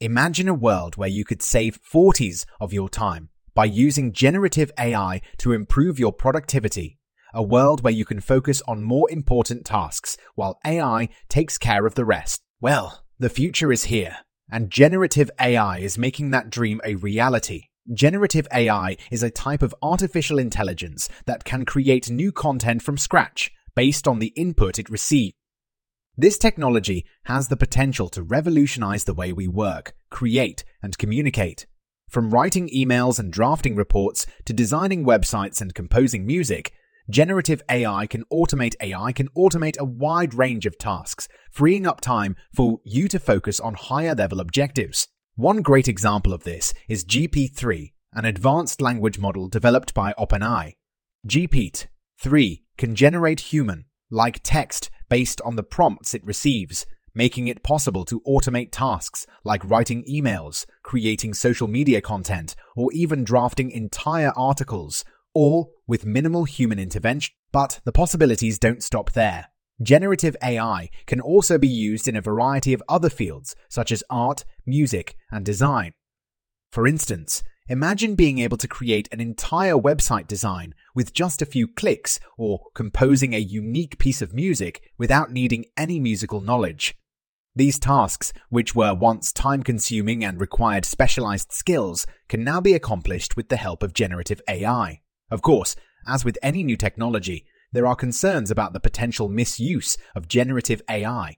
Imagine a world where you could save 40s of your time by using generative AI to improve your productivity. A world where you can focus on more important tasks while AI takes care of the rest. Well, the future is here, and generative AI is making that dream a reality. Generative AI is a type of artificial intelligence that can create new content from scratch based on the input it receives. This technology has the potential to revolutionize the way we work, create, and communicate. From writing emails and drafting reports to designing websites and composing music, generative AI can automate AI can automate a wide range of tasks, freeing up time for you to focus on higher level objectives. One great example of this is GPT-3, an advanced language model developed by OpenAI. GPT-3 can generate human like text based on the prompts it receives, making it possible to automate tasks like writing emails, creating social media content, or even drafting entire articles, all with minimal human intervention. But the possibilities don't stop there. Generative AI can also be used in a variety of other fields, such as art, music, and design. For instance, Imagine being able to create an entire website design with just a few clicks or composing a unique piece of music without needing any musical knowledge. These tasks, which were once time consuming and required specialized skills, can now be accomplished with the help of generative AI. Of course, as with any new technology, there are concerns about the potential misuse of generative AI.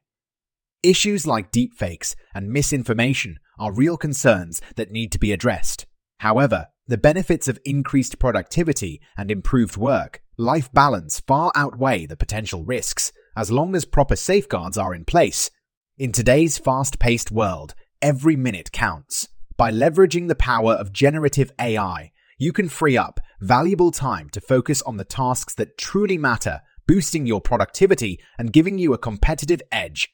Issues like deepfakes and misinformation are real concerns that need to be addressed. However, the benefits of increased productivity and improved work life balance far outweigh the potential risks, as long as proper safeguards are in place. In today's fast paced world, every minute counts. By leveraging the power of generative AI, you can free up valuable time to focus on the tasks that truly matter, boosting your productivity and giving you a competitive edge.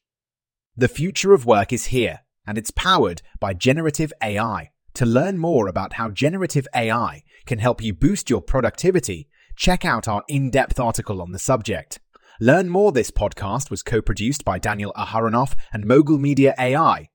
The future of work is here, and it's powered by generative AI. To learn more about how generative AI can help you boost your productivity, check out our in depth article on the subject. Learn more this podcast was co produced by Daniel Aharonoff and Mogul Media AI.